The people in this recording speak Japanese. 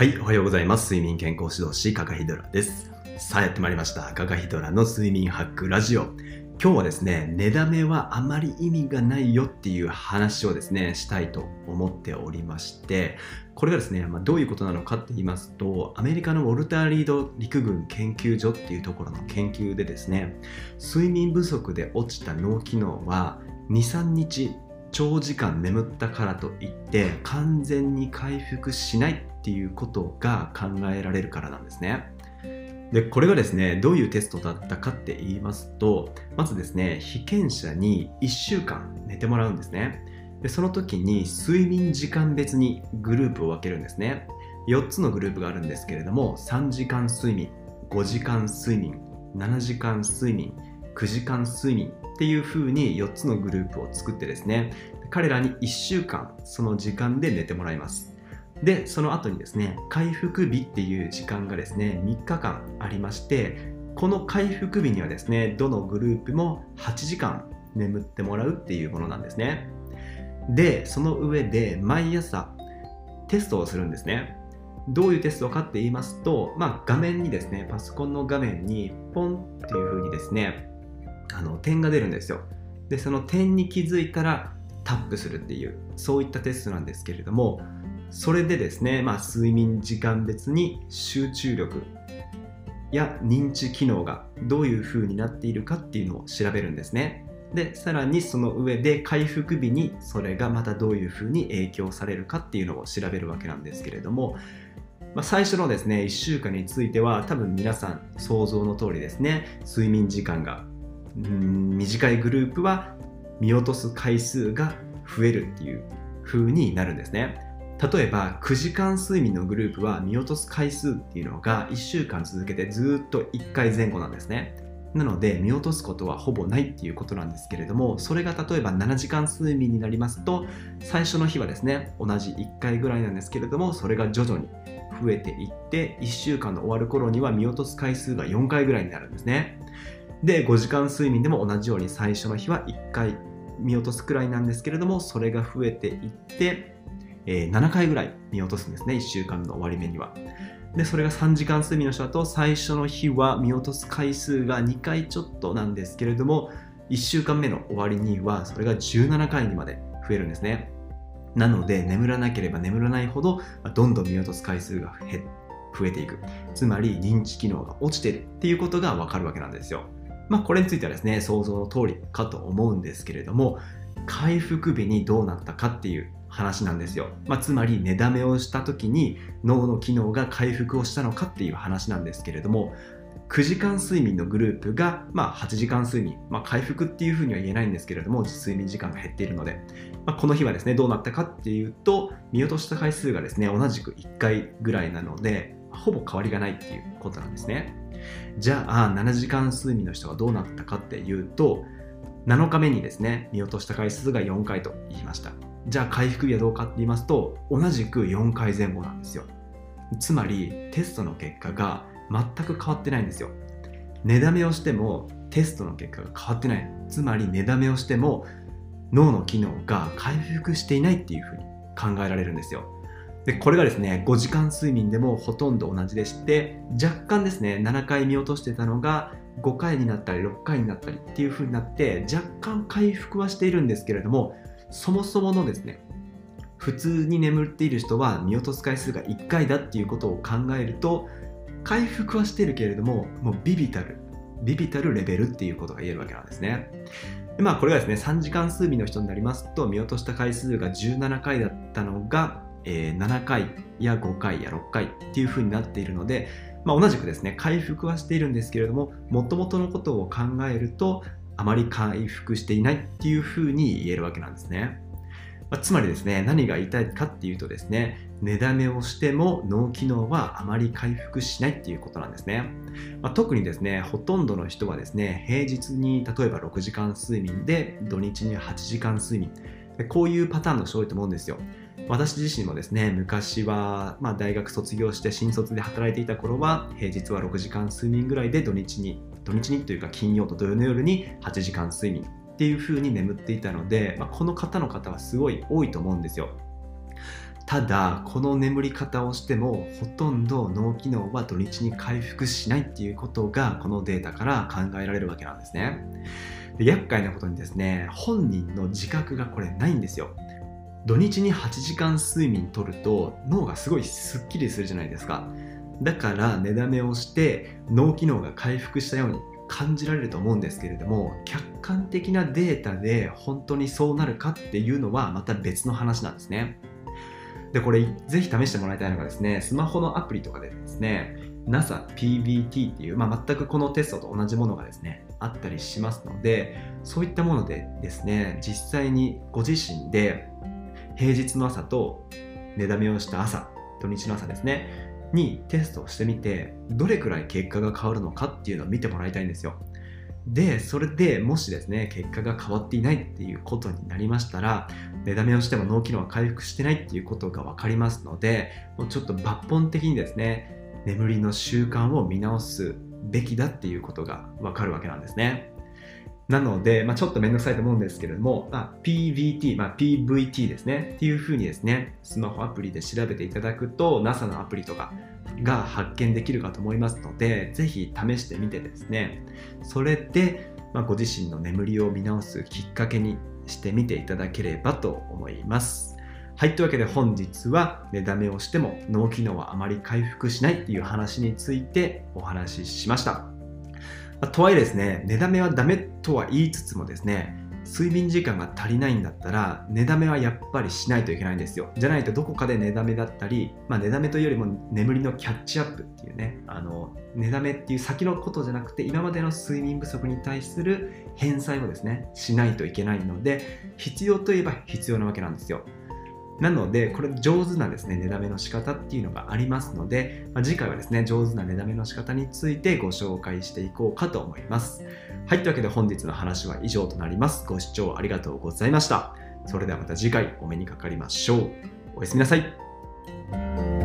はい、おはようございます。睡眠健康指導士、カカヒドラです。さあ、やってまいりました。カカヒドラの睡眠ハックラジオ。今日はですね、寝だめはあまり意味がないよっていう話をですね、したいと思っておりまして、これがですね、まあ、どういうことなのかって言いますと、アメリカのウォルター・リード陸軍研究所っていうところの研究でですね、睡眠不足で落ちた脳機能は2、3日長時間眠ったからといって完全に回復しないっていうことが考えられるからなんですね。でこれがですねどういうテストだったかって言いますとまずですね被験者に1週間寝てもらうんですね。でその時に睡眠時間別にグループを分けるんですね。4つのグループがあるんですけれども3時間睡眠5時間睡眠7時間睡眠9時間睡眠っていう風に4つのグループを作ってですね彼らに1週間その時間で寝てもらいます。でその後にですね回復日っていう時間がですね3日間ありましてこの回復日にはですねどのグループも8時間眠ってもらうっていうものなんですね。でその上で毎朝テストをするんですね。どういうテストかって言いますと、まあ、画面にですねパソコンの画面にポンっていう風にですねあの点が出るんですよ。でその点に気づいたらタップするっていうそういったテストなんですけれどもそれでですね、まあ、睡眠時間別に集中力や認知機能がどういう風になっているかっていうのを調べるんですね。でさらにその上で回復日にそれがまたどういう風に影響されるかっていうのを調べるわけなんですけれども、まあ、最初のですね1週間については多分皆さん想像の通りですね睡眠時間がうん短いグループは見落とす回数が増えるっていう風になるんですね。例えば9時間睡眠のグループは見落とす回数っていうのが1週間続けてずっと1回前後なんですね。なので見落とすことはほぼないっていうことなんですけれどもそれが例えば7時間睡眠になりますと最初の日はですね同じ1回ぐらいなんですけれどもそれが徐々に増えていって1週間の終わる頃には見落とす回数が4回ぐらいになるんですね。で5時間睡眠でも同じように最初の日は1回見落とすくらいなんですけれどもそれが増えていって、えー7回ぐらい見落とすんですね。1週間の終わり目には。でそれが3時間睡眠の人だと最初の日は見落とす回数が2回ちょっとなんですけれども1週間目の終わりにはそれが17回にまで増えるんですね。なので眠らなければ眠らないほどどんどん見落とす回数が増えていく。つまり認知機能が落ちてるっていうことがわかるわけなんですよ。まあこれについてはですね想像の通りかと思うんですけれども回復日にどうなったかっていう話なんですよ、まあ、つまり寝だめをした時に脳の機能が回復をしたのかっていう話なんですけれども9時間睡眠のグループが、まあ、8時間睡眠、まあ、回復っていうふうには言えないんですけれども睡眠時間が減っているので、まあ、この日はですねどうなったかっていうと見落とした回数がですね同じく1回ぐらいなのでほぼ変わりがないっていうことなんですね。じゃあ7時間睡眠の人がどうなったかっていうと7日目にですね見落とした回数が4回と言いました。じゃあ回復日はどうかって言いますと同じく4回前後なんですよ。つまりテストの結果が全く変わってないんですよ。寝だめをしてもテストの結果が変わってない。つまり寝だめをしても脳の機能が回復していないっていうふうに考えられるんですよ。でこれがですね5時間睡眠でもほとんど同じでして若干ですね7回見落としてたのが5回になったり6回になったりっていう風になって若干回復はしているんですけれどもそもそものですね普通に眠っている人は見落とす回数が1回だっていうことを考えると回復はしてるけれどももうビビたるビビたるレベルっていうことが言えるわけなんですね。でまあこれがですね3時間睡眠の人になりますと見落とした回数が17回だったのが、えー7回や5回や6回っていう風になっているのでまあ、同じくですね回復はしているんですけれどももともとのことを考えるとあまり回復していないっていうふうに言えるわけなんですね、まあ、つまりですね何が言いたいかっていうとですね寝だめをしても脳機能はあまり回復しないっていうことなんですね、まあ、特にですねほとんどの人はですね平日に例えば6時間睡眠で土日に8時間睡眠。こういうパターンの人多いと思うんですよ。私自身もですね昔は、まあ、大学卒業して新卒で働いていた頃は平日は6時間睡眠ぐらいで土日に土日にというか金曜と土曜の夜に8時間睡眠っていう風に眠っていたので、まあ、この方の方はすごい多いと思うんですよ。ただこの眠り方をしてもほとんど脳機能は土日に回復しないっていうことがこのデータから考えられるわけなんですね。で厄介なことにですね本人の自覚がこれないんですよ。土日に8時間睡眠とると脳がすごいスッキリするじゃないですか。だから寝だめをして脳機能が回復したように感じられると思うんですけれども客観的なデータで本当にそうなるかっていうのはまた別の話なんですね。でこれぜひ試してもらいたいのがですねスマホのアプリとかでですね NASA PBT っていう、まあ、全くこのテストと同じものがですねあったりしますのでそういったものでですね実際にご自身で平日の朝と寝だめをした朝土日の朝ですねにテストをしてみてどれくらい結果が変わるのかっていうのを見てもらいたいんですよ。でそれでもしですね結果が変わっていないっていうことになりましたら寝だめをしても脳機能が回復してないっていうことが分かりますのでもうちょっと抜本的にですね眠りの習慣を見直すべきだっていうことが分かるわけなんですね。なので、まあ、ちょっとめんどくさいと思うんですけれども、まあ、PVT、まあ、PVT ですね。っていうふうにですね、スマホアプリで調べていただくと、NASA のアプリとかが発見できるかと思いますので、ぜひ試してみてですね、それで、まあ、ご自身の眠りを見直すきっかけにしてみていただければと思います。はい、というわけで本日は寝だめをしても脳機能はあまり回復しないっていう話についてお話ししました。まあ、とはいえですね、寝だめはダメとは言いつつもですね、睡眠時間が足りないんだったら寝だめはやっぱりしないといけないんですよ。じゃないとどこかで寝だめだったり、まあ、寝だめというよりも眠りのキャッチアップっていうねあの寝だめっていう先のことじゃなくて今までの睡眠不足に対する返済をですねしないといけないので必要といえば必要なわけなんですよ。なので、これ上手なですね、寝だめの仕方っていうのがありますので、まあ、次回はですね、上手な寝だめの仕方についてご紹介していこうかと思います。はい、というわけで本日の話は以上となります。ご視聴ありがとうございました。それではまた次回お目にかかりましょう。おやすみなさい。